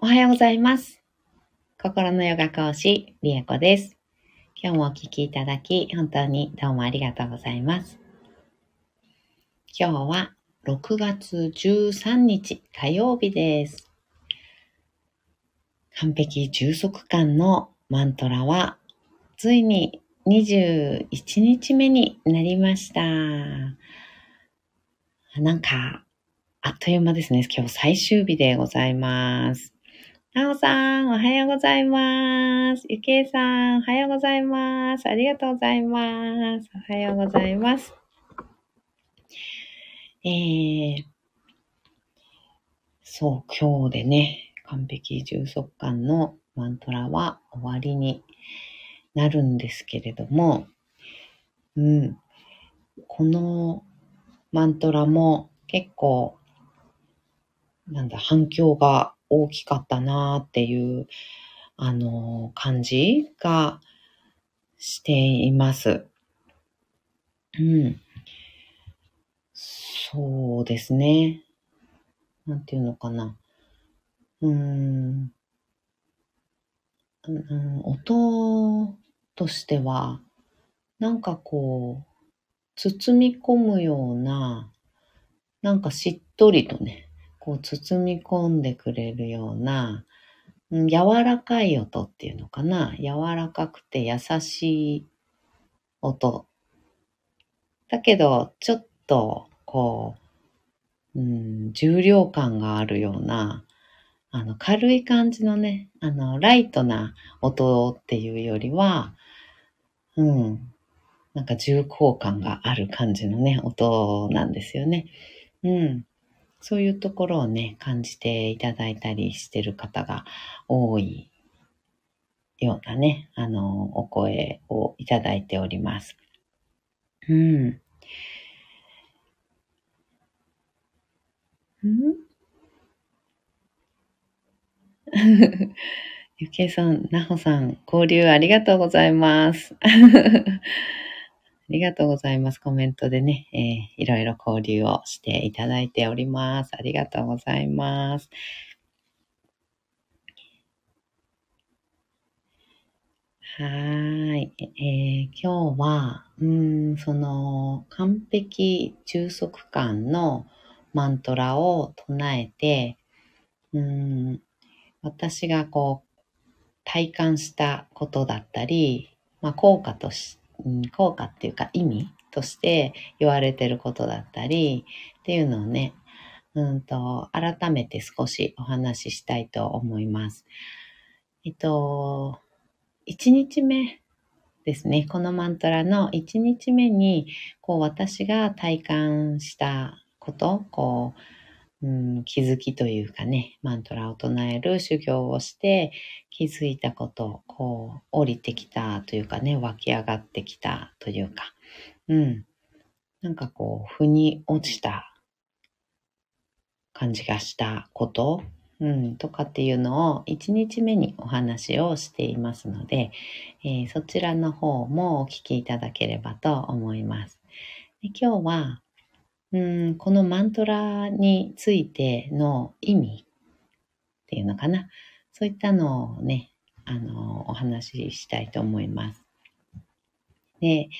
おはようございます。心のヨガ講師、リエコです。今日もお聞きいただき、本当にどうもありがとうございます。今日は6月13日火曜日です。完璧充足感のマントラは、ついに21日目になりました。なんか、あっという間ですね。今日最終日でございます。なおさん、おはようございます。ゆきえさん、おはようございます。ありがとうございます。おはようございます。えー、そう、今日でね、完璧充足感のマントラは終わりになるんですけれども、うん、このマントラも結構、なんだ、反響が大きかったなっていう、あの、感じがしています。うん。そうですね。なんていうのかな。うん。うん、音としては、なんかこう、包み込むような、なんかしっとりとね、こう包み込んでくれるような、うん柔らかい音っていうのかな。柔らかくて優しい音。だけど、ちょっと、こう、うん、重量感があるような、あの、軽い感じのね、あの、ライトな音っていうよりは、うん、なんか重厚感がある感じのね、音なんですよね。うん。そういうところをね、感じていただいたりしてる方が多いようなね、あの、お声をいただいております。うん。ん ゆきえさん、なほさん、交流ありがとうございます。ありがとうございます。コメントでね、えーいろいろ交流をしていただいております。ありがとうございます。はい。えー今日は、うん、その、完璧充足感のマントラを唱えて、うん、私がこう、体感したことだったり、まあ、効果とし、うん効果っていうか意味として言われてることだったりっていうのをね、うんと、改めて少しお話ししたいと思います。えっと、1日目ですね。このマントラの1日目に、こう私が体感したこと、こう、うん、気づきというかね、マントラを唱える修行をして気づいたこと、こう降りてきたというかね、湧き上がってきたというか、うん。なんかこう、腑に落ちた感じがしたこと、うん、とかっていうのを1日目にお話をしていますので、えーそちらの方もお聞きいただければと思います。で今日は、うん、このマントラについての意味っていうのかな。そういったのをね、あの、お話ししたいと思います。で、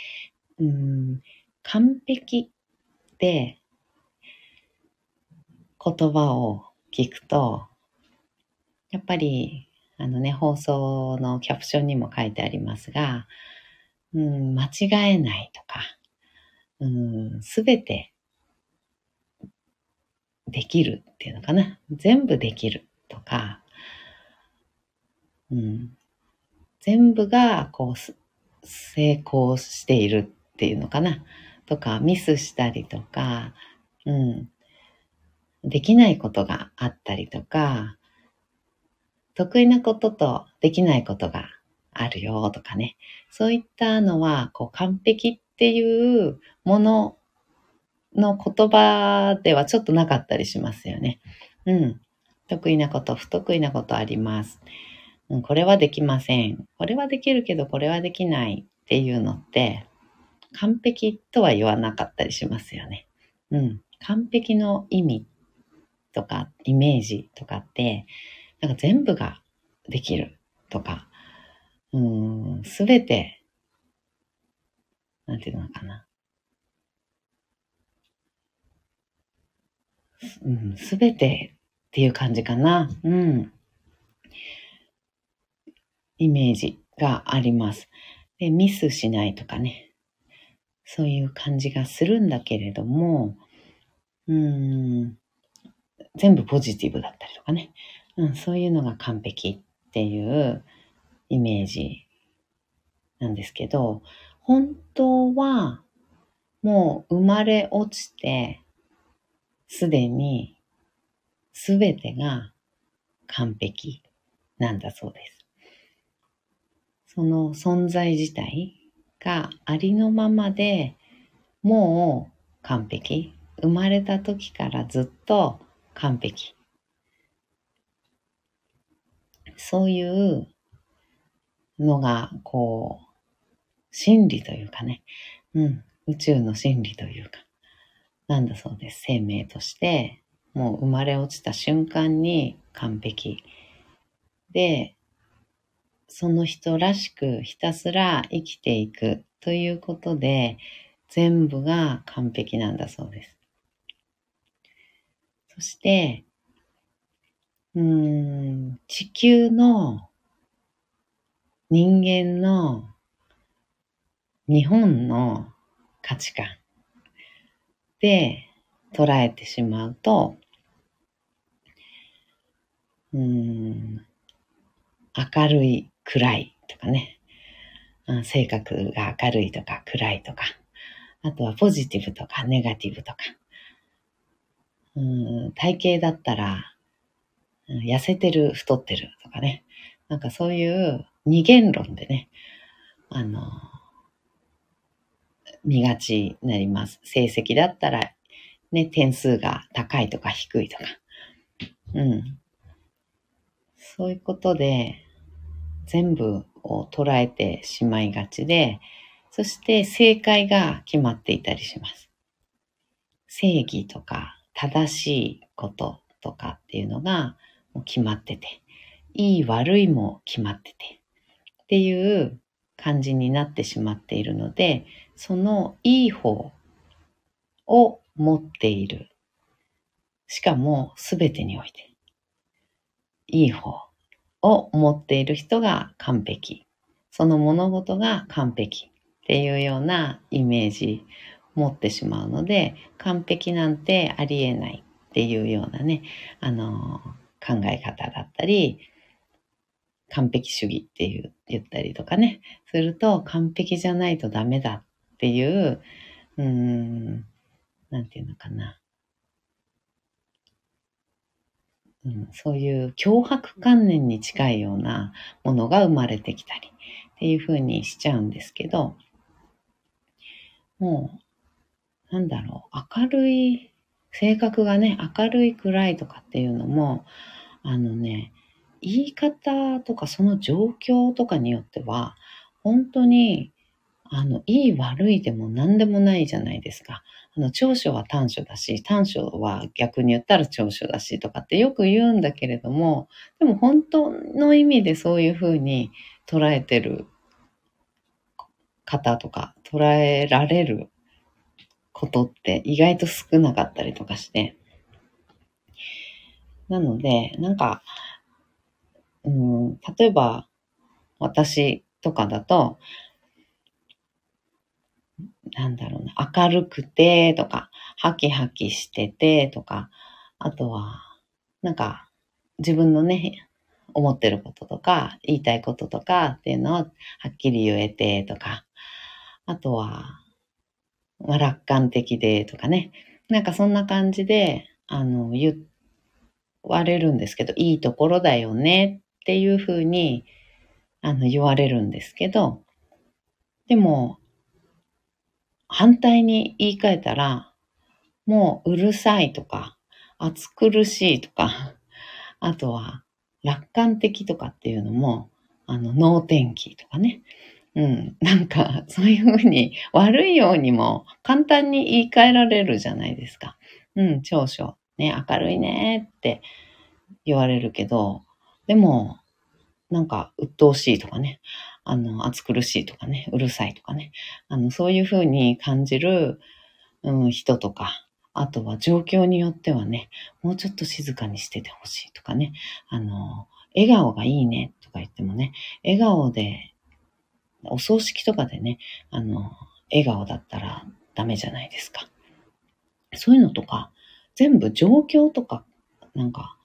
うん、完璧って言葉を聞くと、やっぱり、あのね、放送のキャプションにも書いてありますが、うん、間違えないとか、うん、すべてできるっていうのかな。全部できるとか、うん、全部がこう成功しているっていうのかな。とか、ミスしたりとか、うん、できないことがあったりとか、得意なこととできないことがあるよとかね。そういったのは、こう、完璧っていうものの言葉ではちょっとなかったりしますよね。うん。得意なこと、不得意なことあります。うん、これはできません。これはできるけど、これはできないっていうのって、完璧とは言わなかったりしますよね。うん。完璧の意味とかイメージとかって、なんか全部ができるとか、うん、すべて、なんていうのかな。うん、すべてっていう感じかな。うん。イメージがあります。で、ミスしないとかね。そういう感じがするんだけれども、うん、全部ポジティブだったりとかね。うん、そういうのが完璧っていうイメージなんですけど、本当はもう生まれ落ちて、すでにすべてが完璧なんだそうです。その存在自体がありのままでもう完璧。生まれた時からずっと完璧。そういうのが、こう、真理というかね、うん、宇宙の真理というか、なんだそうです。生命として、もう生まれ落ちた瞬間に完璧。で、その人らしくひたすら生きていくということで、全部が完璧なんだそうです。そして、うん、地球の人間の日本の価値観で捉えてしまうと、うん、明るい、暗いとかね、性格が明るいとか暗いとか、あとはポジティブとかネガティブとか、うん体型だったら、痩せてる、太ってるとかね、なんかそういう二元論でね、あの、見がちになります。成績だったら、ね、点数が高いとか低いとか。うん。そういうことで、全部を捉えてしまいがちで、そして正解が決まっていたりします。正義とか正しいこととかっていうのがもう決まってて、いい悪いも決まっててっていう感じになってしまっているので、そのいい方を持っている。しかも全てにおいて。いい方を持っている人が完璧。その物事が完璧っていうようなイメージ持ってしまうので、完璧なんてありえないっていうようなね、あの、考え方だったり、完璧主義っていう言ったりとかね、すると完璧じゃないとダメだっていう、うーん、なんていうのかな。うん、そういう脅迫観念に近いようなものが生まれてきたりっていうふうにしちゃうんですけど、もう、なんだろう、明るい、性格がね、明るい暗いとかっていうのも、あのね、言い方とかその状況とかによっては、本当に、あの、いい悪いでも何でもないじゃないですか。あの、長所は短所だし、短所は逆に言ったら長所だしとかってよく言うんだけれども、でも本当の意味でそういうふうに捉えてる方とか捉えられることって意外と少なかったりとかして。なので、なんか、うん、例えば、私とかだと、なんだろうな、明るくてとか、ハキハキしててとか、あとは、なんか、自分のね、思ってることとか、言いたいこととかっていうのをはっきり言えてとか、あとは、まあ、楽観的でとかね。なんかそんな感じで、あの、言われるんですけど、いいところだよねっていうふうに、あの、言われるんですけど、でも、反対に言い換えたら、もううるさいとか、暑苦しいとか、あとは楽観的とかっていうのも、あの、能天気とかね。うん。なんか、そういうふうに悪いようにも簡単に言い換えられるじゃないですか。うん、長所。ね、明るいねって言われるけど、でも、なんか、鬱陶しいとかね、あの、暑苦しいとかね、うるさいとかね、あの、そういうふうに感じる、うん、人とか、あとは状況によってはね、もうちょっと静かにしててほしいとかね、あの、笑顔がいいねとか言ってもね、笑顔で、お葬式とかでね、あの、笑顔だったらダメじゃないですか。そういうのとか、全部状況とか、なんか、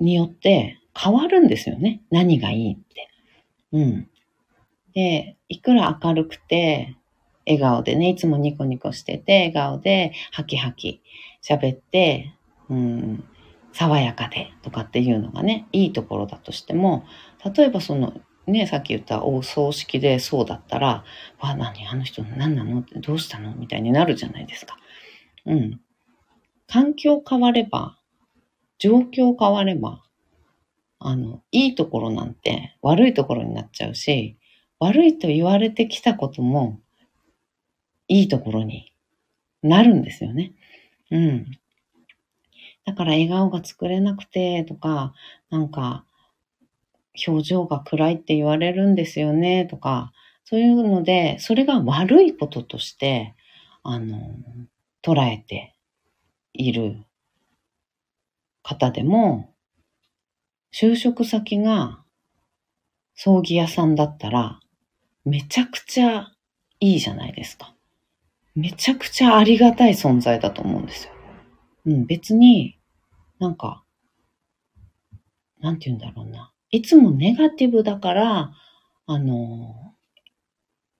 によって変わるんですよね。何がいいって。うん。で、いくら明るくて、笑顔でね、いつもニコニコしてて、笑顔で、ハキハキ喋って、うん、爽やかでとかっていうのがね、いいところだとしても、例えばその、ね、さっき言ったお葬式でそうだったら、わ、何あの人何なの？どうしたの？みたいになるじゃないですか。うん。環境変われば、状況変われば、あの、いいところなんて悪いところになっちゃうし、悪いと言われてきたこともいいところになるんですよね。うん。だから笑顔が作れなくてとか、なんか表情が暗いって言われるんですよねとか、そういうので、それが悪いこととして、あの、捉えている方でも、就職先が葬儀屋さんだったら、めちゃくちゃいいじゃないですか。めちゃくちゃありがたい存在だと思うんですよ。うん、別に、なんか、なんて言うんだろうな。いつもネガティブだから、あの、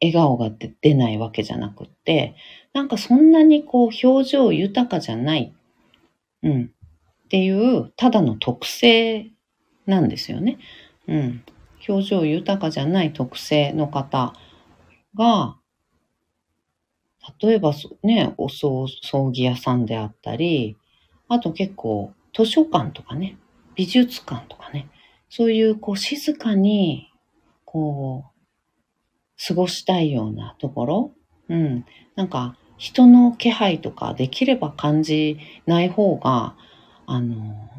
笑顔が出ないわけじゃなくって、なんかそんなにこう表情豊かじゃない、うん、っていう、ただの特性なんですよね。うん。表情豊かじゃない特性の方が、例えばね、お葬儀屋さんであったり、あと結構図書館とかね、美術館とかね、そういうこう静かにこう過ごしたいようなところ、うん、なんか人の気配とかできれば感じない方が、あの、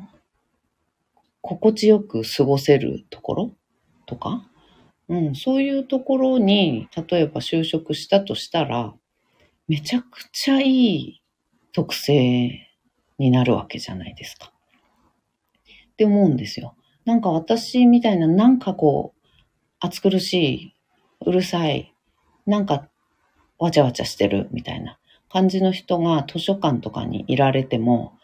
心地よく過ごせるところ？とか、うん、そういうところに、例えば就職したとしたら、めちゃくちゃいい特性になるわけじゃないですか。って思うんですよ。なんか私みたいな、なんかこう、暑苦しい、うるさい、なんかわちゃわちゃしてるみたいな感じの人が図書館とかにいられても、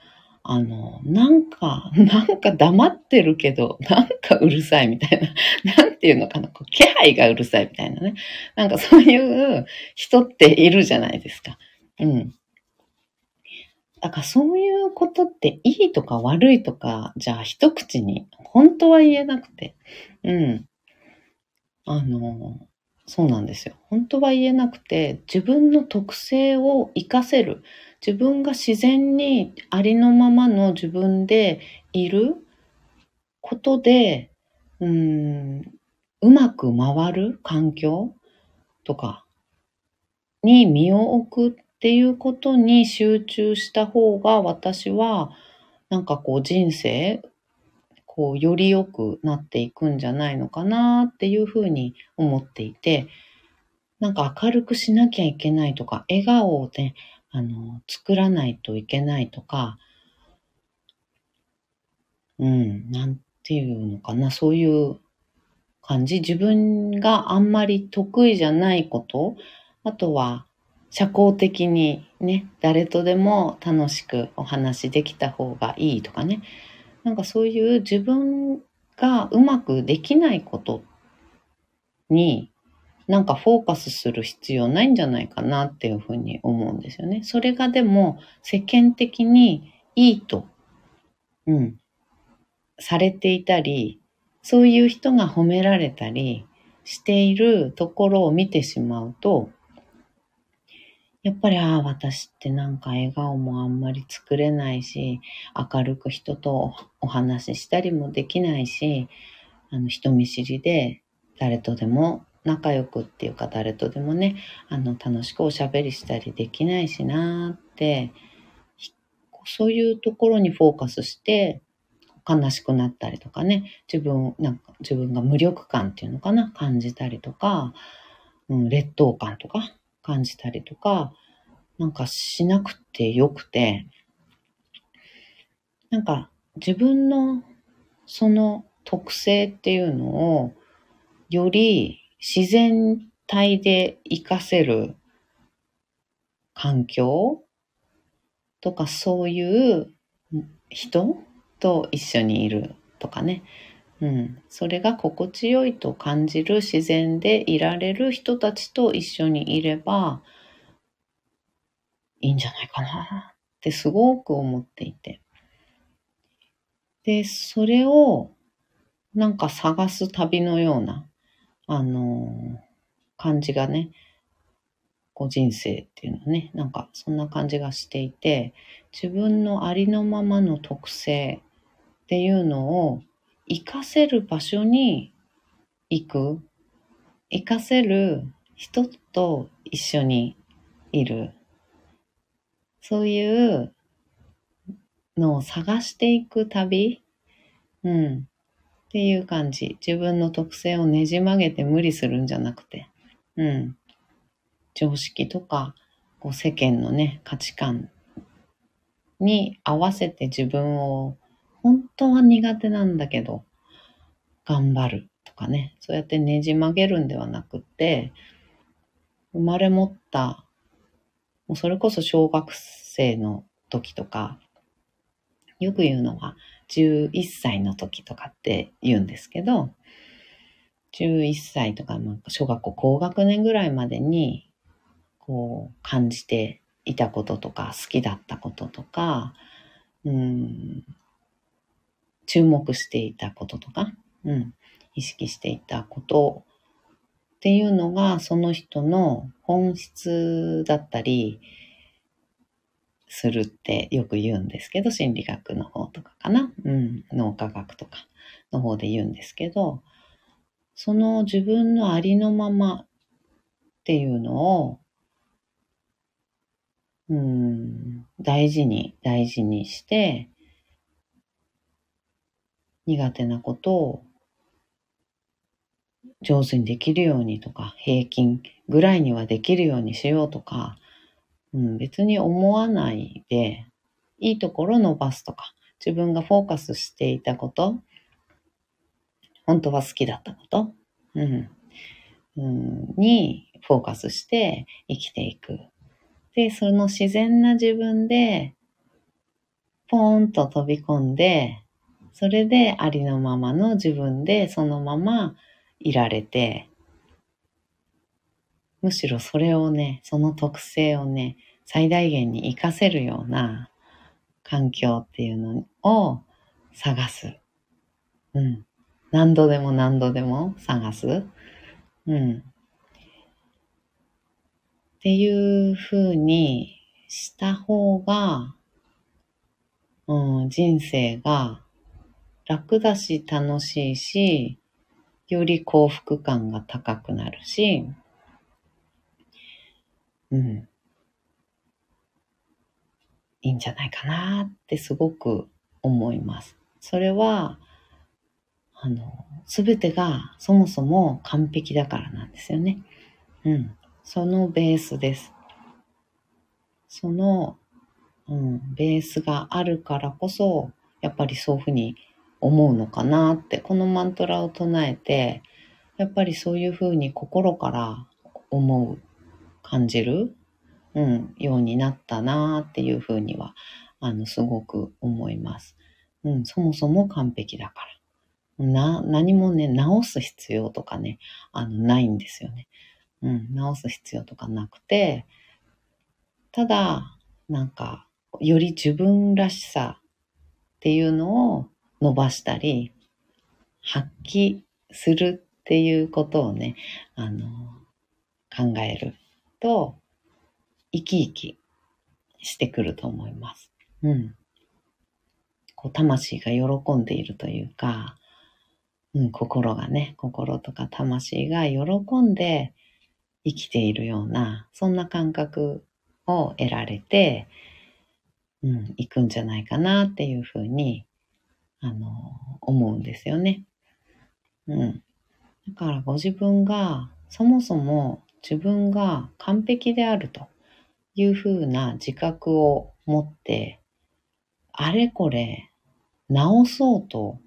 あの、なんか、なんか黙ってるけど、なんかうるさいみたいな、なんていうのかな、気配がうるさいみたいなね。なんかそういう人っているじゃないですか。うん。だからそういうことっていいとか悪いとか、じゃあ一口に本当は言えなくて。うん。あの、そうなんですよ。本当は言えなくて、自分の特性を活かせる。自分が自然にありのままの自分でいることで、うん、うまく回る環境とかに身を置くっていうことに集中した方が私はなんかこう人生こうより良くなっていくんじゃないのかなっていうふうに思っていてなんか明るくしなきゃいけないとか笑顔をねあの、作らないといけないとか、うん、なんていうのかな、そういう感じ。自分があんまり得意じゃないこと、あとは社交的にね、誰とでも楽しくお話できた方がいいとかね。なんかそういう自分がうまくできないことになんかフォーカスする必要ないんじゃないかなっていうふうに思うんですよね。それがでも世間的にいいと、うん、されていたり、そういう人が褒められたりしているところを見てしまうと、やっぱり、ああ、私ってなんか笑顔もあんまり作れないし、明るく人とお話ししたりもできないし、あの、人見知りで誰とでも仲良くっていうか誰とでもね、あの、楽しくおしゃべりしたりできないしなって、そういうところにフォーカスして、悲しくなったりとかね、自分、なんか自分が無力感っていうのかな、感じたりとか、うん、劣等感とか感じたりとか、なんかしなくてよくて、なんか自分のその特性っていうのをより自然体で活かせる環境とかそういう人と一緒にいるとかね。うん。それが心地よいと感じる自然でいられる人たちと一緒にいればいいんじゃないかなってすごく思っていて。で、それをなんか探す旅のような、あの、感じがね、こう人生っていうのはね、なんかそんな感じがしていて、自分のありのままの特性っていうのを活かせる場所に行く、活かせる人と一緒にいる。そういうのを探していく旅うん。っていう感じ。自分の特性をねじ曲げて無理するんじゃなくて。うん。常識とか、こう世間のね、価値観に合わせて自分を本当は苦手なんだけど、頑張るとかね、そうやってねじ曲げるんではなくて、生まれ持った、もうそれこそ小学生の時とか、よく言うのは11歳の時とかって言うんですけど、11歳とか、小学校高学年ぐらいまでにこう感じていたこととか好きだったこととか、うん、注目していたこととか、うん、意識していたことっていうのがその人の本質だったりするってよく言うんですけど、心理学の方とかかな、うん、脳科学とかの方で言うんですけど、その自分のありのままっていうのをうん、大事に大事にして、苦手なことを上手にできるようにとか、平均ぐらいにはできるようにしようとか、うん、別に思わないで、いいところを伸ばすとか、自分がフォーカスしていたこと、本当は好きだったこと、うん、うん、にフォーカスして生きていく。で、その自然な自分で、ポーンと飛び込んで、それでありのままの自分でそのままいられて、むしろそれをね、その特性をね、最大限に活かせるような環境っていうのを探す。うん。何度でも何度でも探す。うん。っていう風にした方が、うん、人生が楽だし楽しいし、より幸福感が高くなるし、うん、いいんじゃないかなってすごく思います。それは、あの、すべてがそもそも完璧だからなんですよね。うん。そのベースです。その、うん、ベースがあるからこそ、やっぱりそういうふうに思うのかなって、このマントラを唱えて、やっぱりそういうふうに心から思う、感じる、うん、ようになったなっていうふうには、あの、すごく思います。うん、そもそも完璧だから。な、何もね、直す必要とかね、あの、ないんですよね。うん、直す必要とかなくて、ただ、なんか、より自分らしさっていうのを伸ばしたり、発揮するっていうことをね、あの、考えると、生き生きしてくると思います。うん。こう、魂が喜んでいるというか、うん、心がね、心とか魂が喜んで、生きているような、そんな感覚を得られて、うん、行くんじゃないかなっていうふうに、あの、思うんですよね。うん。だからご自分が、そもそも自分が完璧であるというふうな自覚を持って、あれこれ直そうと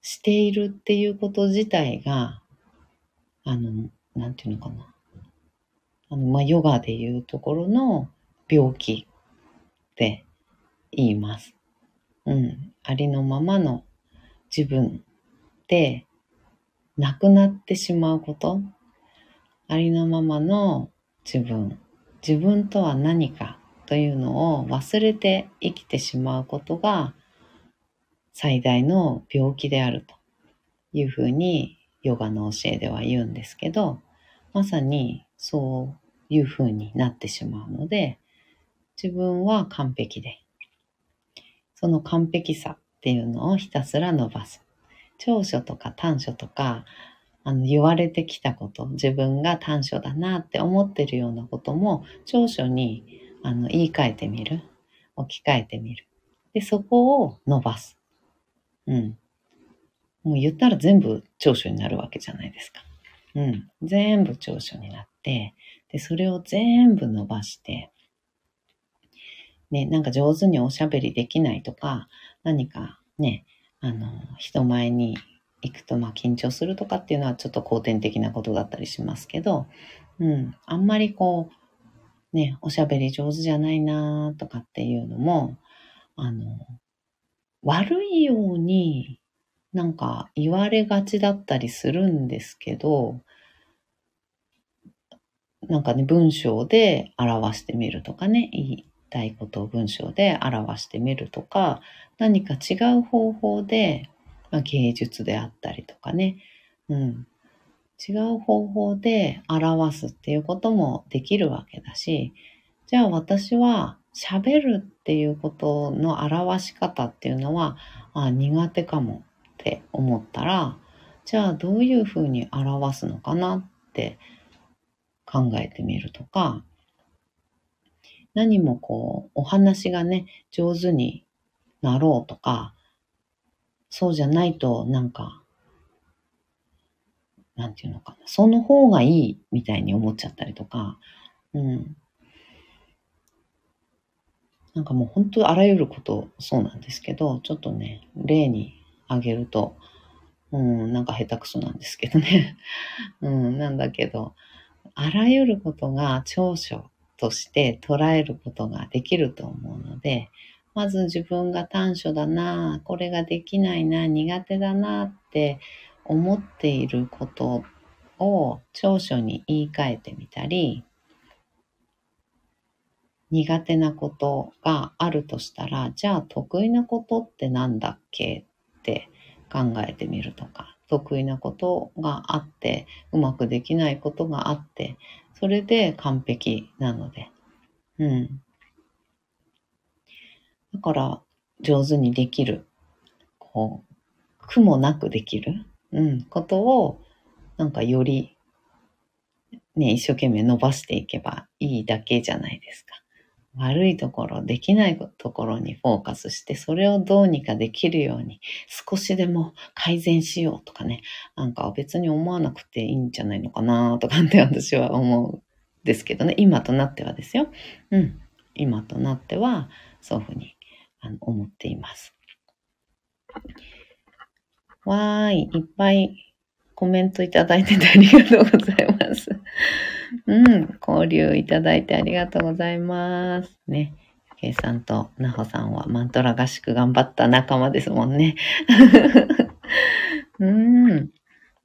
しているっていうこと自体が、あの、なんていうのかな。あの、まあ、ヨガでいうところの病気って言います。うん。ありのままの自分でなくなってしまうこと。ありのままの自分。自分とは何かというのを忘れて生きてしまうことが最大の病気であるというふうにヨガの教えでは言うんですけど、まさにそういうふうになってしまうので、自分は完璧で、その完璧さっていうのをひたすら伸ばす。長所とか短所とか、あの言われてきたこと、自分が短所だなって思ってるようなことも長所にあの言い換えてみる。置き換えてみる。で、そこを伸ばす。うん。もう言ったら全部長所になるわけじゃないですか。うん。全部長所になって、で、それを全部伸ばして、ね、なんか上手におしゃべりできないとか、何かね、あの、人前に行くと、まあ緊張するとかっていうのはちょっと後天的なことだったりしますけど、うん、あんまりこう、ね、おしゃべり上手じゃないなとかっていうのも、あの、悪いようになんか言われがちだったりするんですけど、なんかね、文章で表してみるとかね、言いたいことを文章で表してみるとか、何か違う方法で、まあ、芸術であったりとかね、うん、違う方法で表すっていうこともできるわけだし、じゃあ私は喋るっていうことの表し方っていうのは、あ苦手かもって思ったら、じゃあどういうふうに表すのかなって考えてみるとか、何もこう、お話がね、上手になろうとか、そうじゃないとなんか、なんていうのかな、その方がいいみたいに思っちゃったりとか、うん。なんかもう本当あらゆることそうなんですけど、ちょっとね、例に挙げると、うん、なんか下手くそなんですけどね。うん、なんだけど、あらゆることが長所として捉えることができると思うので、まず自分が短所だな、これができないな、苦手だなって思っていることを長所に言い換えてみたり、苦手なことがあるとしたら、じゃあ得意なことって何だっけって考えてみるとか、得意なことがあって、うまくできないことがあって、それで完璧なので。うん。だから、上手にできる、こう、苦もなくできる、うん、ことを、なんかより、ね、一生懸命伸ばしていけばいいだけじゃないですか。悪いところ、できないところにフォーカスして、それをどうにかできるように、少しでも改善しようとかね、なんか別に思わなくていいんじゃないのかなとかって私は思うんですけどね、今となってはですよ。うん。今となっては、そういうふうにあの思っています。わーい、いっぱいコメントいただいててありがとうございます。うん、交流いただいてありがとうございます。ね。けいさんとなほさんはマントラ合宿頑張った仲間ですもんね。うん。あ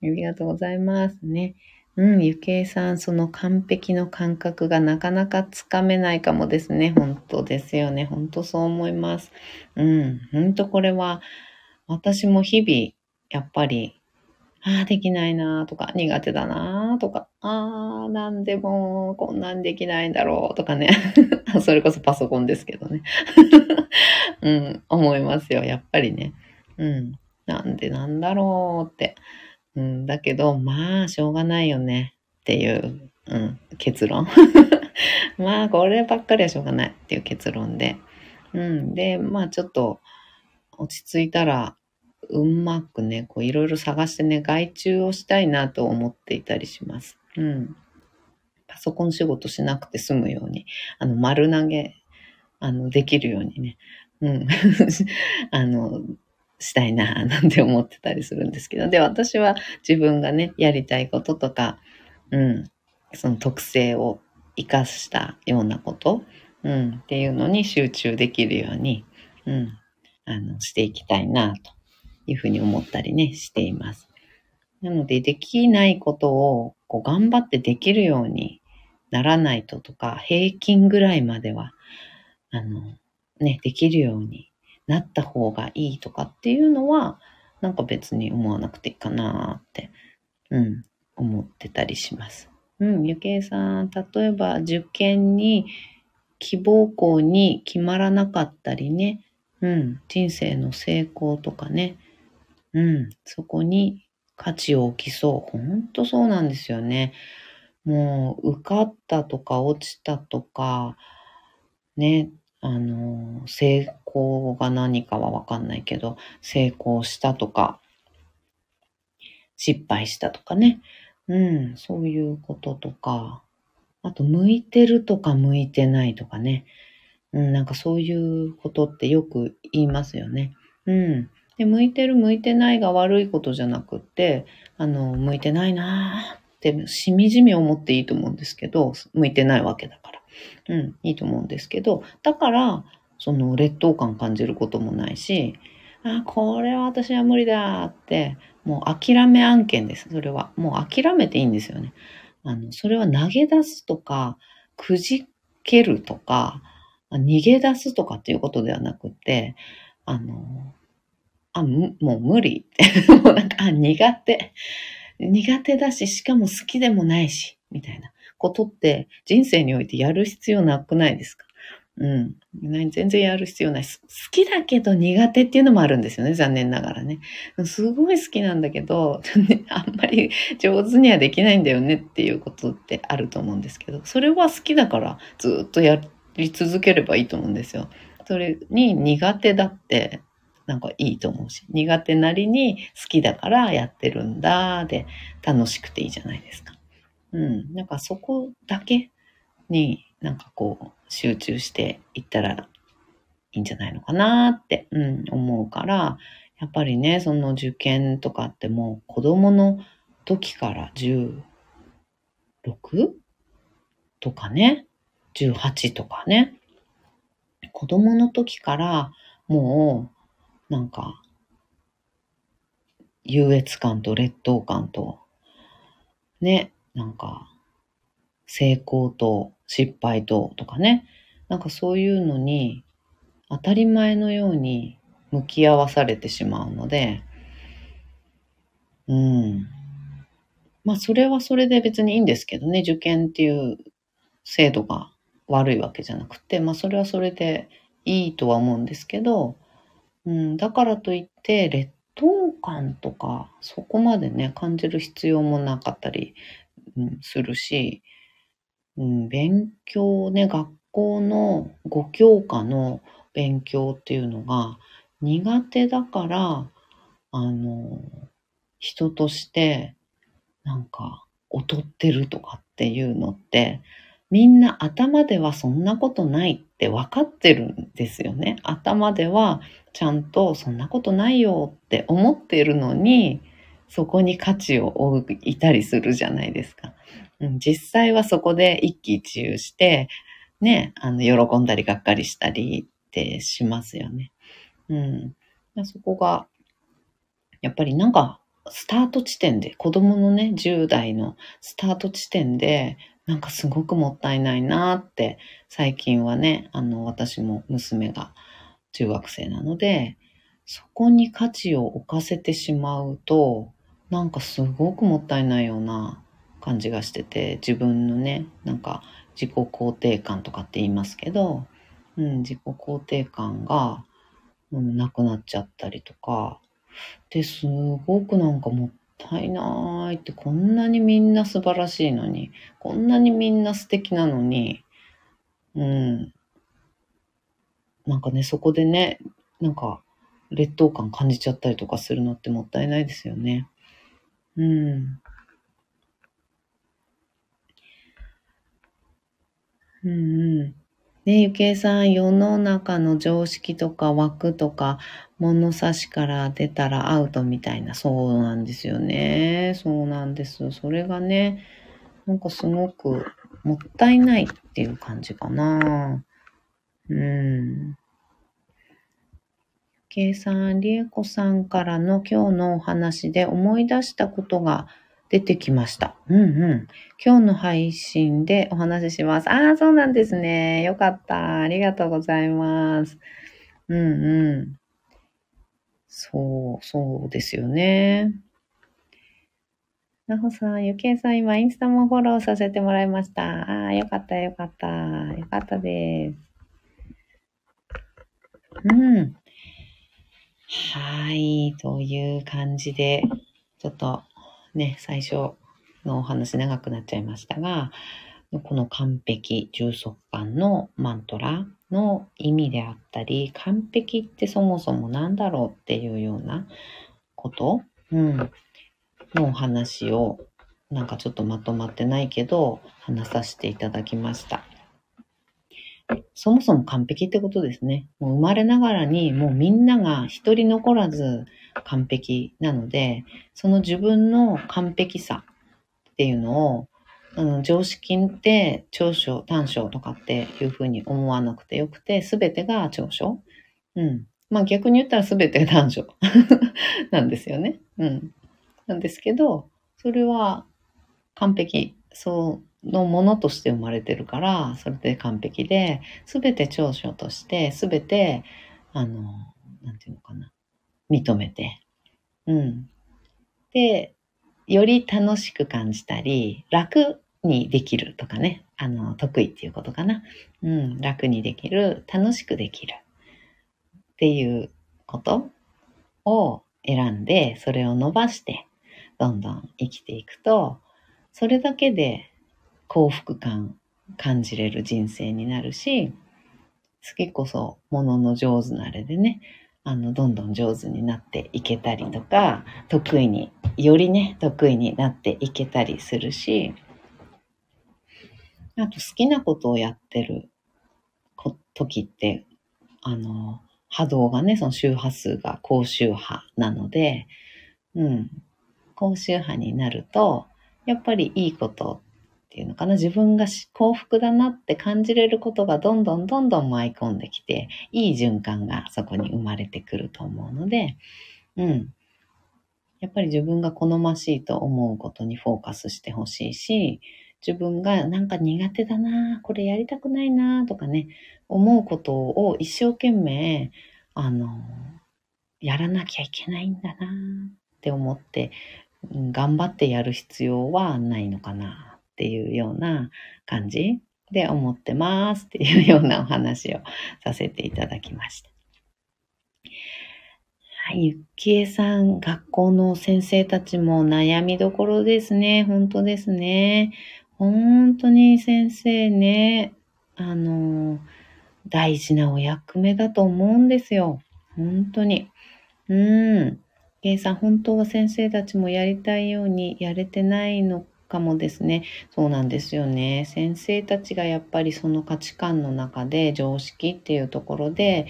りがとうございますね。うん、ゆけいさん、その完璧の感覚がなかなかつかめないかもですね。本当ですよね。本当そう思います。うん、本当これは、私も日々、やっぱりああ、できないなーとか、苦手だなーとか、ああ、なんでもこんなんできないんだろうとかね。それこそパソコンですけどね。うん、思いますよ。やっぱりね。うん。なんでなんだろうって。うん、だけど、まあ、しょうがないよねっていう、うん、結論。まあ、こればっかりはしょうがないっていう結論で。うん。で、まあ、ちょっと、落ち着いたら、うまくね、こういろいろ探してね、外注をしたいなと思っていたりします。うん。パソコン仕事しなくて済むように、あの、丸投げ、あの、できるようにね、うん。あの、したいな、なんて思ってたりするんですけど、で、私は自分がね、やりたいこととか、うん、その特性を活かしたようなこと、うん、っていうのに集中できるように、うん、あの、していきたいな、というふうに思ったりね、しています。なので、できないことを、こう、頑張ってできるようにならないととか、平均ぐらいまでは、あの、ね、できるようになった方がいいとかっていうのは、なんか別に思わなくていいかなって、うん、思ってたりします。うん、ゆけいさん、例えば受験に希望校に決まらなかったりね、うん、人生の成功とかね、うん、そこに価値を置きそう。ほんとそうなんですよね。もう、受かったとか落ちたとか、ね、あの、成功が何かはわかんないけど、成功したとか、失敗したとかね。うん、そういうこととか、あと、向いてるとか向いてないとかね。うん、なんかそういうことってよく言いますよね。うん。で、向いてる向いてないが悪いことじゃなくって、あの、向いてないなーってしみじみ思っていいと思うんですけど、向いてないわけだから。うん、いいと思うんですけど、だから、その劣等感感じることもないし、あ、これは私は無理だって、もう諦め案件です。それは。もう諦めていいんですよね。あの、それは投げ出すとか、くじけるとか、逃げ出すとかっていうことではなくて、あの、あ、もう無理って。もうなんか、あ、苦手。苦手だし、しかも好きでもないし、みたいなことって人生においてやる必要なくないですか？うん。全然やる必要ない。好きだけど苦手っていうのもあるんですよね。残念ながらね。すごい好きなんだけど、あんまり上手にはできないんだよねっていうことってあると思うんですけど、それは好きだからずっとやり続ければいいと思うんですよ。それに苦手だってなんかいいと思うし、苦手なりに好きだからやってるんだで楽しくていいじゃないですか。うん。なんかそこだけになんかこう集中していったらいいんじゃないのかなって、うん、思うから、やっぱりね、その受験とかってもう子供の時から16とかね、18とかね、子供の時からもうなんか優越感と劣等感とね、なんか成功と失敗ととかね、なんかそういうのに当たり前のように向き合わされてしまうので、うん。まあそれはそれで別にいいんですけどね、受験っていう制度が悪いわけじゃなくて、まあそれはそれでいいとは思うんですけど、うん、だからといって劣等感とかそこまでね感じる必要もなかったり、うん、するし、うん、勉強ね、学校の5教科の勉強っていうのが苦手だから、あの、人としてなんか劣ってるとかっていうのって、みんな頭ではそんなことないって分かってるんですよね。頭ではちゃんとそんなことないよって思ってるのに、そこに価値を置いたりするじゃないですか。うん、実際はそこで一喜一憂して、ね、あの、喜んだりがっかりしたりってしますよね。うん。そこが、やっぱりなんか、スタート地点で、子供のね、10代のスタート地点で、なんかすごくもったいないなって、最近はね、あの、私も娘が中学生なので、そこに価値を置かせてしまうと、なんかすごくもったいないような感じがしてて自分のねなんか自己肯定感とかって言いますけど、うん、自己肯定感が、うん、なくなっちゃったりとかですごくなんかもったいないってこんなにみんな素晴らしいのにこんなにみんな素敵なのにうんなんかねそこでねなんか劣等感感じちゃったりとかするのってもったいないですよね。うん。うんうん。ねゆけいさん、世の中の常識とか枠とか物差しから出たらアウトみたいな、そうなんですよね。そうなんです。それがね、なんかすごくもったいないっていう感じかな。うん。計算、りえこさんからの今日のお話で思い出したことが出てきました。うんうん。今日の配信でお話しします。ああ、そうなんですね。よかった。ありがとうございます。うんうん。そう、そうですよね。なほさん、ゆけいさん、今、インスタもフォローさせてもらいました。ああ、よかった、よかった。よかったです。うん。はい、という感じで、ちょっとね、最初のお話長くなっちゃいましたが、この完璧充足感のマントラの意味であったり、完璧ってそもそも何だろうっていうようなこと、うん、のお話をなんかちょっとまとまってないけど話させていただきました。そもそも完璧ってことですね。もう生まれながらにもうみんなが一人残らず完璧なので、その自分の完璧さっていうのを、うん、常識って長所、短所とかっていうふうに思わなくてよくて、すべてが長所。うん。まあ逆に言ったらすべて短所 なんですよね。うん。なんですけど、それは完璧。そうのものとして生まれてるから、それで完璧で、すべて長所として、すべて、あの、なんていうのかな、認めて、うん。で、より楽しく感じたり、楽にできるとかね、あの、得意っていうことかな。うん、楽にできる、楽しくできるっていうことを選んで、それを伸ばして、どんどん生きていくと、それだけで幸福感感じれる人生になるし、好きこそものの上手なあれでね、あの、どんどん上手になっていけたりとか、得意に、よりね、得意になっていけたりするし、あと好きなことをやってる時って、あの、波動がね、その周波数が高周波なので、うん、高周波になると、やっぱりいいことっていうのかな、自分が幸福だなって感じれることがどんどんどんどん舞い込んできて、いい循環がそこに生まれてくると思うので、うん。やっぱり自分が好ましいと思うことにフォーカスしてほしいし、自分がなんか苦手だな、これやりたくないな、とかね、思うことを一生懸命、あの、やらなきゃいけないんだなって思って、頑張ってやる必要はないのかなっていうような感じで思ってますっていうようなお話をさせていただきました。はい、ゆっきえさん、学校の先生たちも悩みどころですね。本当ですね。本当に先生ね、あの、大事なお役目だと思うんですよ。本当に。うん。計算、本当は先生たちもやりたいようにやれてないのかもですね。そうなんですよね。先生たちがやっぱりその価値観の中で常識っていうところで、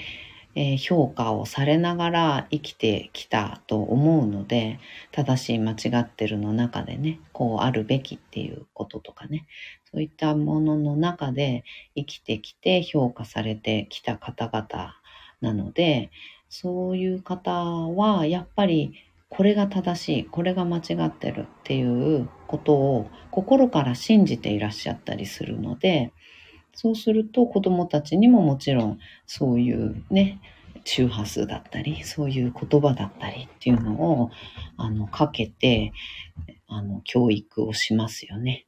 えー、評価をされながら生きてきたと思うので、正しい間違ってるの中でね、こうあるべきっていうこととかね、そういったものの中で生きてきて評価されてきた方々なので、そういう方はやっぱりこれが正しい、これが間違ってるっていうことを心から信じていらっしゃったりするので、そうすると子供たちにももちろんそういうね、周波数だったり、そういう言葉だったりっていうのを、あの、かけて、あの、教育をしますよね。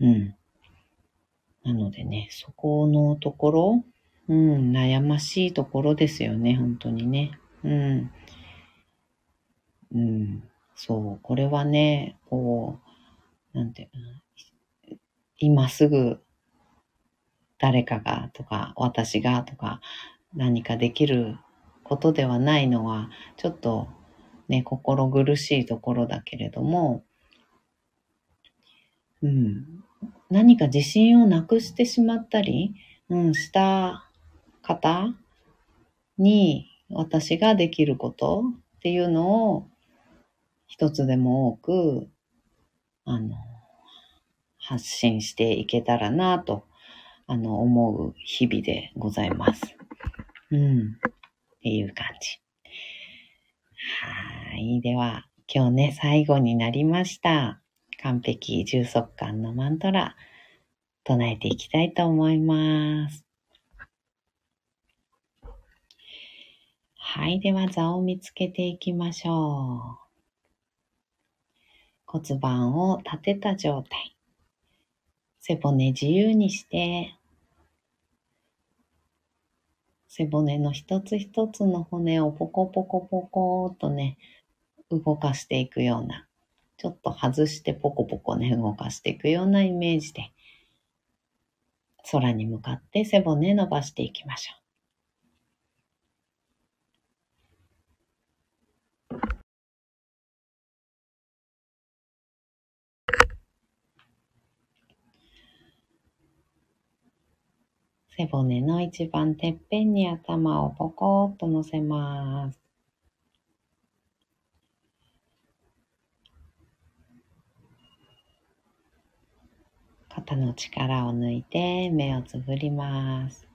うん。なのでね、そこのところ、うん、悩ましいところですよね、本当にね。うん。うん、そう、これはね、こう、なんていうの、今すぐ誰かがとか、私がとか、何かできることではないのは、ちょっとね、心苦しいところだけれども、うん、何か自信をなくしてしまったり、うん、した方に私ができることっていうのを一つでも多く、あの、発信していけたらなと、あの、思う日々でございます。うん。っていう感じ。はい。では、今日ね、最後になりました。完璧充足感のマントラ、唱えていきたいと思います。はい。では、座を見つけていきましょう。骨盤を立てた状態。背骨自由にして、背骨の一つ一つの骨をポコポコポコとね、動かしていくような、ちょっと外してポコポコね、動かしていくようなイメージで、空に向かって背骨伸ばしていきましょう。背骨の一番てっぺんに頭をポコッと乗せます。肩の力を抜いて目をつぶります。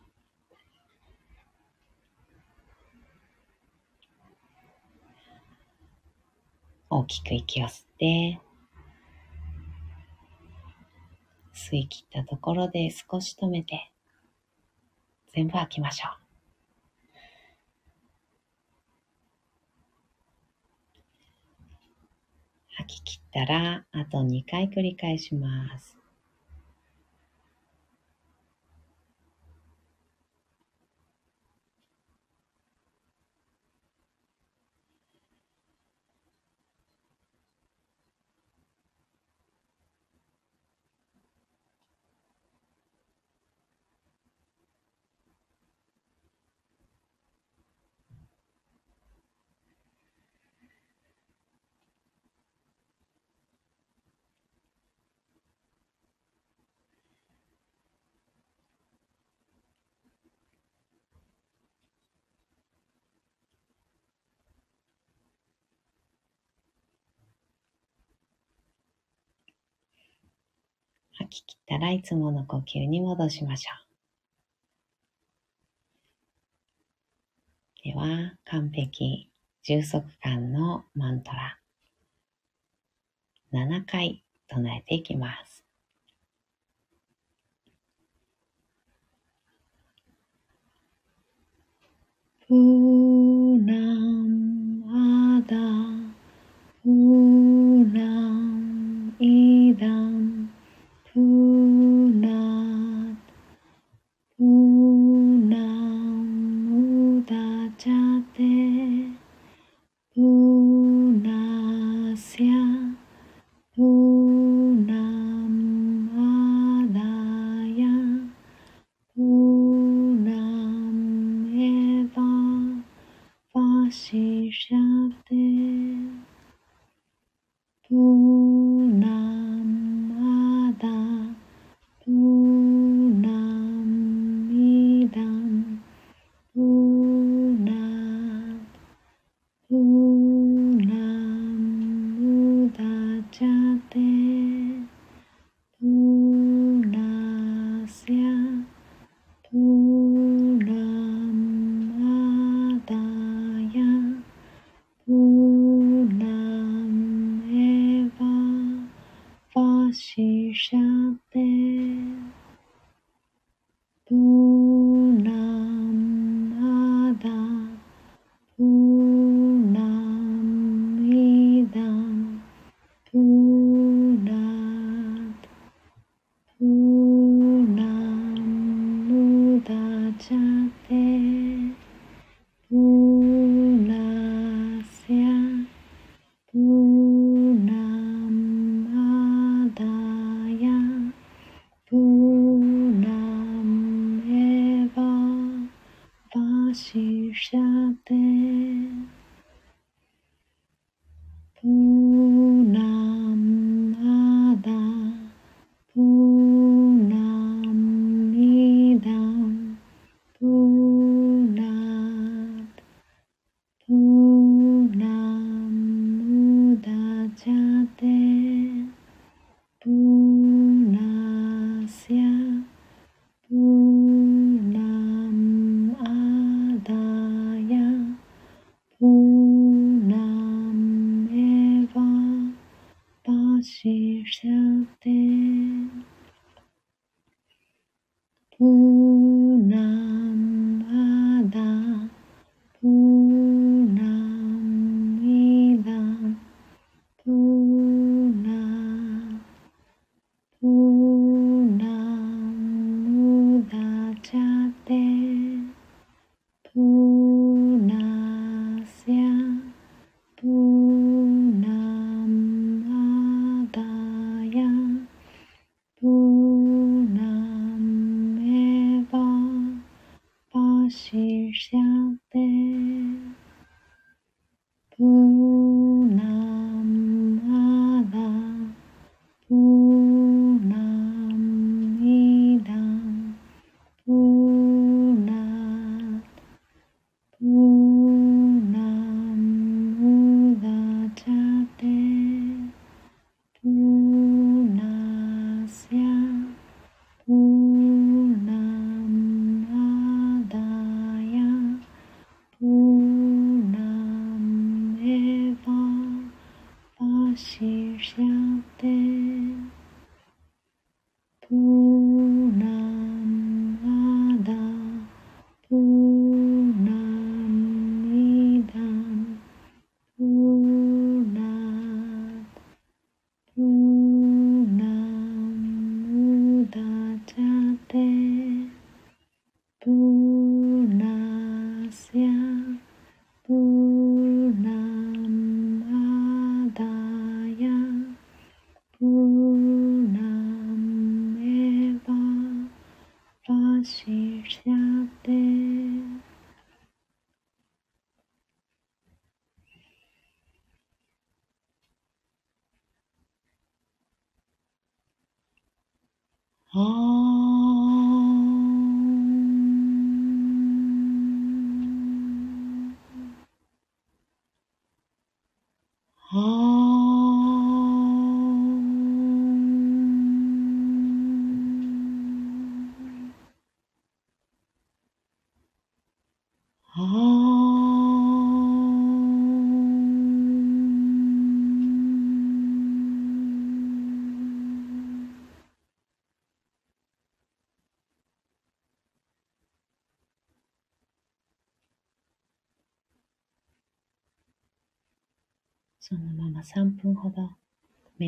大きく息を吸って、吸い切ったところで少し止めて、全部開きましょう。吐き切ったら、あと2回繰り返します。き切ったらいつもの呼吸に戻しましょう。では、完璧、充足感のマントラ、7回唱えていきます。プーナンアダプーナンイダン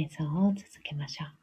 瞑想を続けましょう。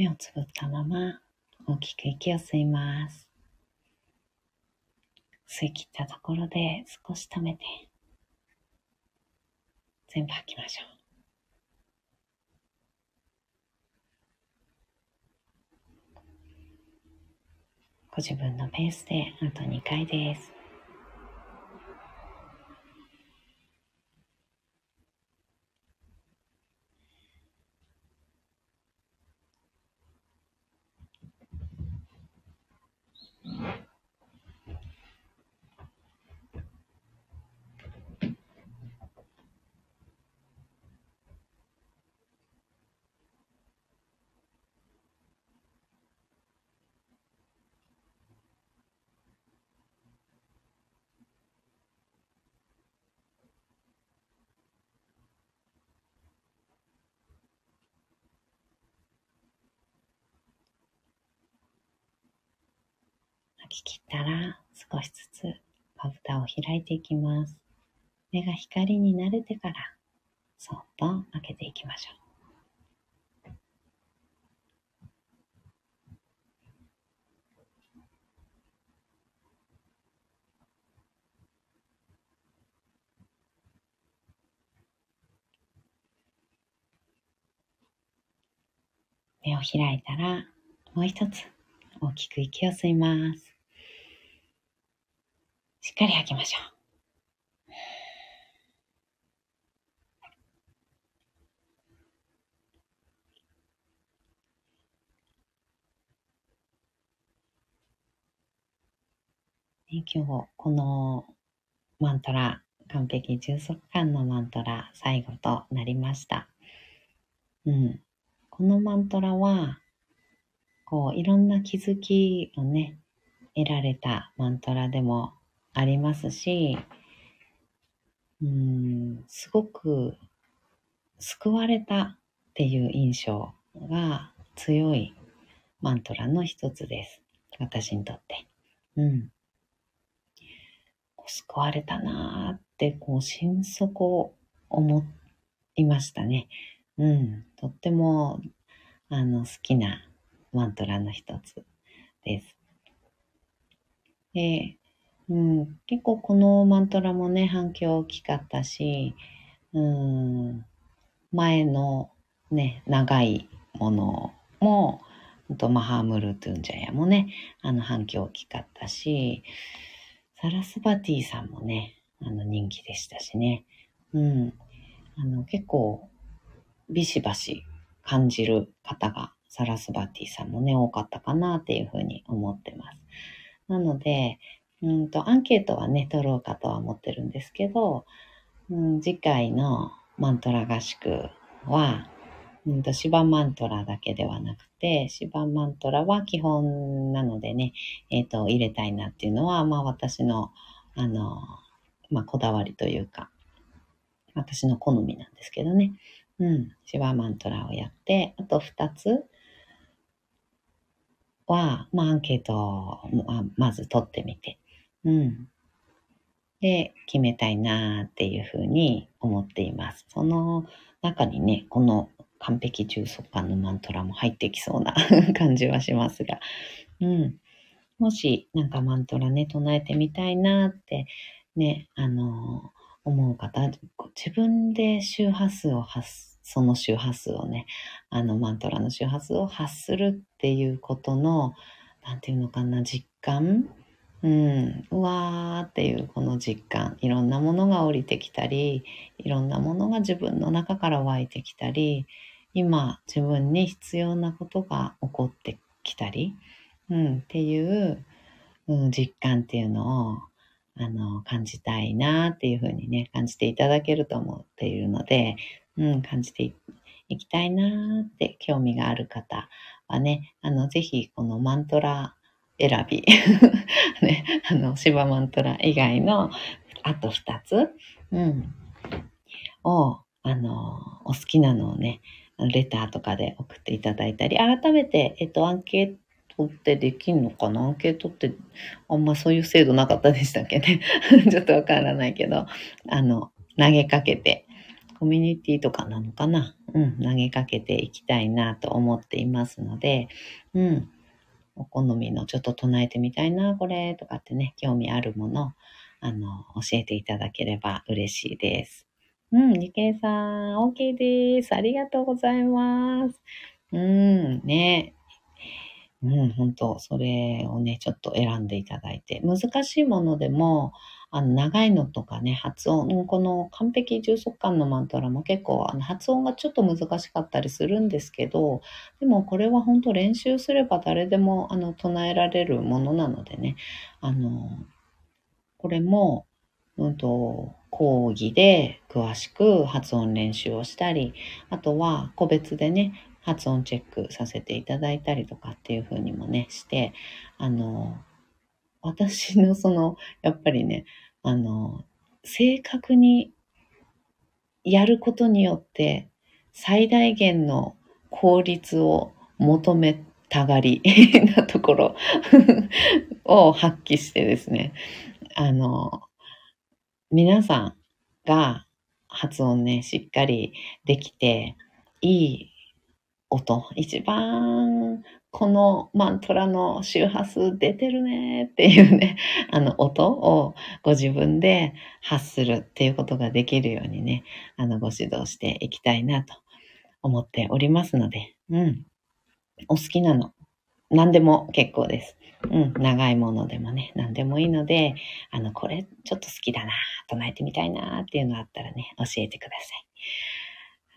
目をつぶったまま大きく息を吸います。吸い切ったところで少し止めて、全部吐きましょう。ご自分のペースであと2回です。Mm-hmm. き切ったら少しずつまぶたを開いていきます。目が光に慣れてからそっと開けていきましょう。目を開いたらもう一つ大きく息を吸います。しっかり吐きましょう。今日、このマントラ、完璧充足感のマントラ、最後となりました。うん。このマントラは、こう、いろんな気づきをね、得られたマントラでもありますし、うん、すごく救われたっていう印象が強いマントラの一つです。私にとって。うん。救われたなーって、こう、心底思いましたね。うん。とっても、あの、好きなマントラの一つです。で、うん、結構このマントラもね、反響大きかったし、うん、前のね、長いものも、とマハームルトゥンジャヤもね、あの反響大きかったし、サラスバティさんもね、あの人気でしたしね。うん。あの結構ビシバシ感じる方がサラスバティさんもね、多かったかなっていうふうに思ってます。なので、うんと、アンケートはね、取ろうかとは思ってるんですけど、うん、次回のマントラ合宿は、うんと、シバマントラだけではなくて、シバマントラは基本なのでね、えっ、ー、と、入れたいなっていうのは、まあ私の、あの、まあこだわりというか、私の好みなんですけどね。うん、シバマントラをやって、あと2つ、は、まあ、アンケートをまず取ってみて、うん。で、決めたいなっていうふうに思っています。その中にね、この完璧充足感のマントラも入ってきそうな 感じはしますが、うん。もし、なんかマントラね、唱えてみたいなってね、あの思う方、自分で周波数を発すその周波数をね、あのマントラの周波数を発するっていうことの、なんていうのかな、実感うん、うわーっていうこの実感、いろんなものが降りてきたり、いろんなものが自分の中から湧いてきたり、今自分に必要なことが起こってきたり、うん、っていう、うん、実感っていうのをあの感じたいなっていうふうにね、感じていただけると思っているので、うん、感じていきたいなって興味がある方はね、あの、ぜひこのマントラ選び、ね、あの、シバマントラ以外のあと2つ、うん、を、あの、お好きなのをね、レターとかで送っていただいたり、改めて、えっと、アンケートってできんのかな？アンケートって、あんまそういう制度なかったでしたっけね？ちょっとわからないけど、あの、投げかけて、コミュニティとかなのかな？うん、投げかけていきたいなと思っていますので、うん、お好みのちょっと唱えてみたいな、これとかってね、興味あるもの、あの、教えていただければ嬉しいです。うん、理系さん、OK です。ありがとうございます。うん、ね。うん、本当それをね、ちょっと選んでいただいて。難しいものでも、あの、長いのとかね、発音、この完璧充足感のマントラも結構、あの、発音がちょっと難しかったりするんですけど、でもこれは本当練習すれば誰でも、あの、唱えられるものなのでね、あの、これも、うんと、講義で詳しく発音練習をしたり、あとは個別でね、発音チェックさせていただいたりとかっていう風にもね、して、あの、私のその、やっぱりね、あの、正確にやることによって最大限の効率を求めたがりなところ を発揮してですね、あの、皆さんが発音ね、しっかりできて、いい音、一番このマントラの周波数出てるねっていうね、あの音をご自分で発するっていうことができるようにね、あのご指導していきたいなと思っておりますので、うん。お好きなの、何でも結構です。うん、長いものでもね、何でもいいので、あの、これちょっと好きだな、唱えてみたいなっていうのあったらね、教えてください。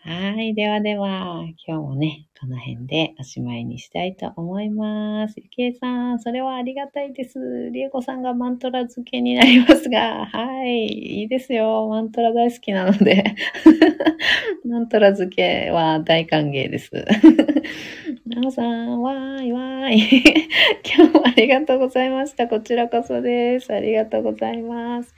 はい。ではでは、今日もね、この辺でおしまいにしたいと思います。ゆきえさん、それはありがたいです。りえこさんがマントラ漬けになりますが、はい。いいですよ。マントラ大好きなので。マントラ漬けは大歓迎です。なおさん、わーいわーい。今日もありがとうございました。こちらこそです。ありがとうございます。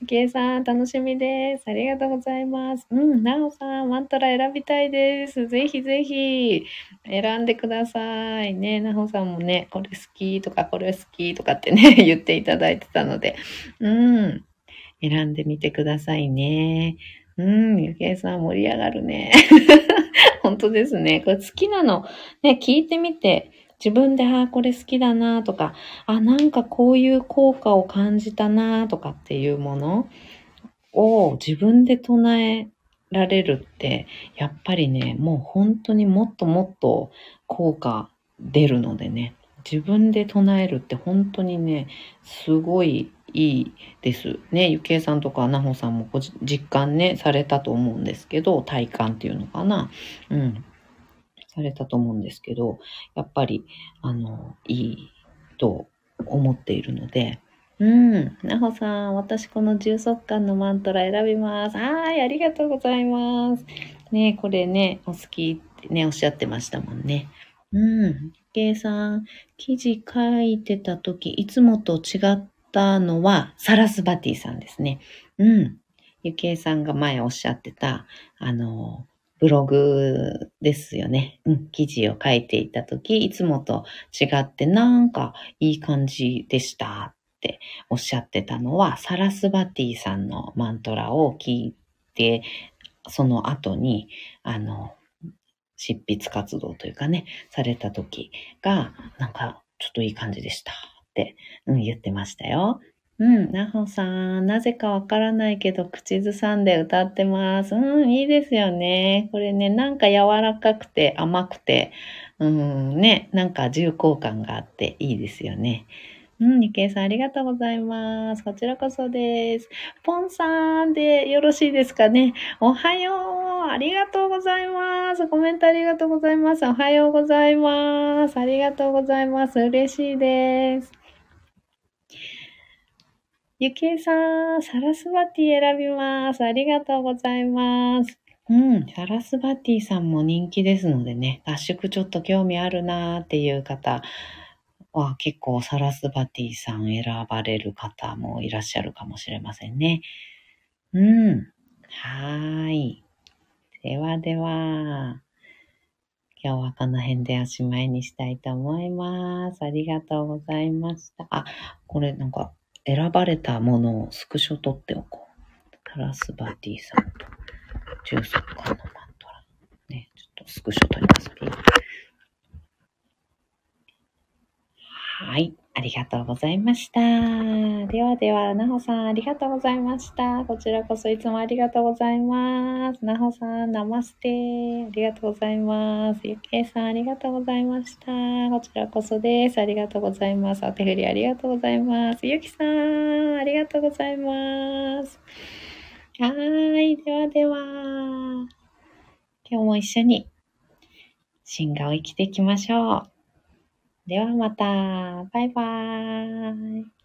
ゆきえさん、楽しみです。ありがとうございます。うん、なおさん、マントラ選びたいです。ぜひぜひ、選んでください。ね、なおさんもね、これ好きとか、これ好きとかってね、言っていただいてたので、うん、選んでみてくださいね。うん、ゆきえさん盛り上がるね。本当ですね。これ好きなの、ね、聞いてみて、自分で、ああ、これ好きだなとか、あ、なんかこういう効果を感じたなとかっていうものを自分で唱えられるって、やっぱりね、もう本当にもっともっと効果出るのでね、自分で唱えるって本当にね、すごいいいです。ね、ゆきえさんとかなほさんもご実感ね、されたと思うんですけど、体感っていうのかな。うん。されたと思うんですけど、やっぱり、あの、いいと思っているので、うん。なほさん、私この重足感のマントラ選びます。はい、ありがとうございます。ねこれね、お好きってね、おっしゃってましたもんね。うん。ゆけいさん、記事書いてた時、いつもと違ってたのは、サラスバティさんですね。うん。ゆけいさんが前おっしゃってた、あの、ブログですよね。うん、記事を書いていたとき、いつもと違ってなんかいい感じでしたっておっしゃってたのは、サラスバティさんのマントラを聞いて、その後に、あの、執筆活動というかね、された時が、なんかちょっといい感じでした、うん、言ってましたよ。うん、なほさん、なぜかわからないけど、口ずさんで歌ってます。うん、いいですよね。これね、なんか柔らかくて甘くて、うん、ね、なんか重厚感があっていいですよね。うん、ニケイさんありがとうございます。こちらこそです。ポンさんでよろしいですかね。おはよう。ありがとうございます。コメントありがとうございます。おはようございます。ありがとうございます。嬉しいです。ゆきえさん、サラスバティ選びます。ありがとうございます。うん、サラスバティさんも人気ですのでね、合宿ちょっと興味あるなーっていう方は結構サラスバティさん選ばれる方もいらっしゃるかもしれませんね。うん。はーい。ではでは、今日はこの辺でおしまいにしたいと思います。ありがとうございました。あ、これなんか選ばれたものをスクショ取っておこう。タラスバティさんと。中速感のマントラ。ね、ちょっとスクショ取ります。はい。ありがとうございました。ではでは、なほさん、ありがとうございました。こちらこそいつもありがとうございます。なほさん、ナマステ。ありがとうございます。ゆけいさん、ありがとうございました。こちらこそです。ありがとうございます。お手振りありがとうございます。ゆきさん、ありがとうございます。はーい。ではでは、今日も一緒に、進化を生きていきましょう。ではまた。バイバーイ。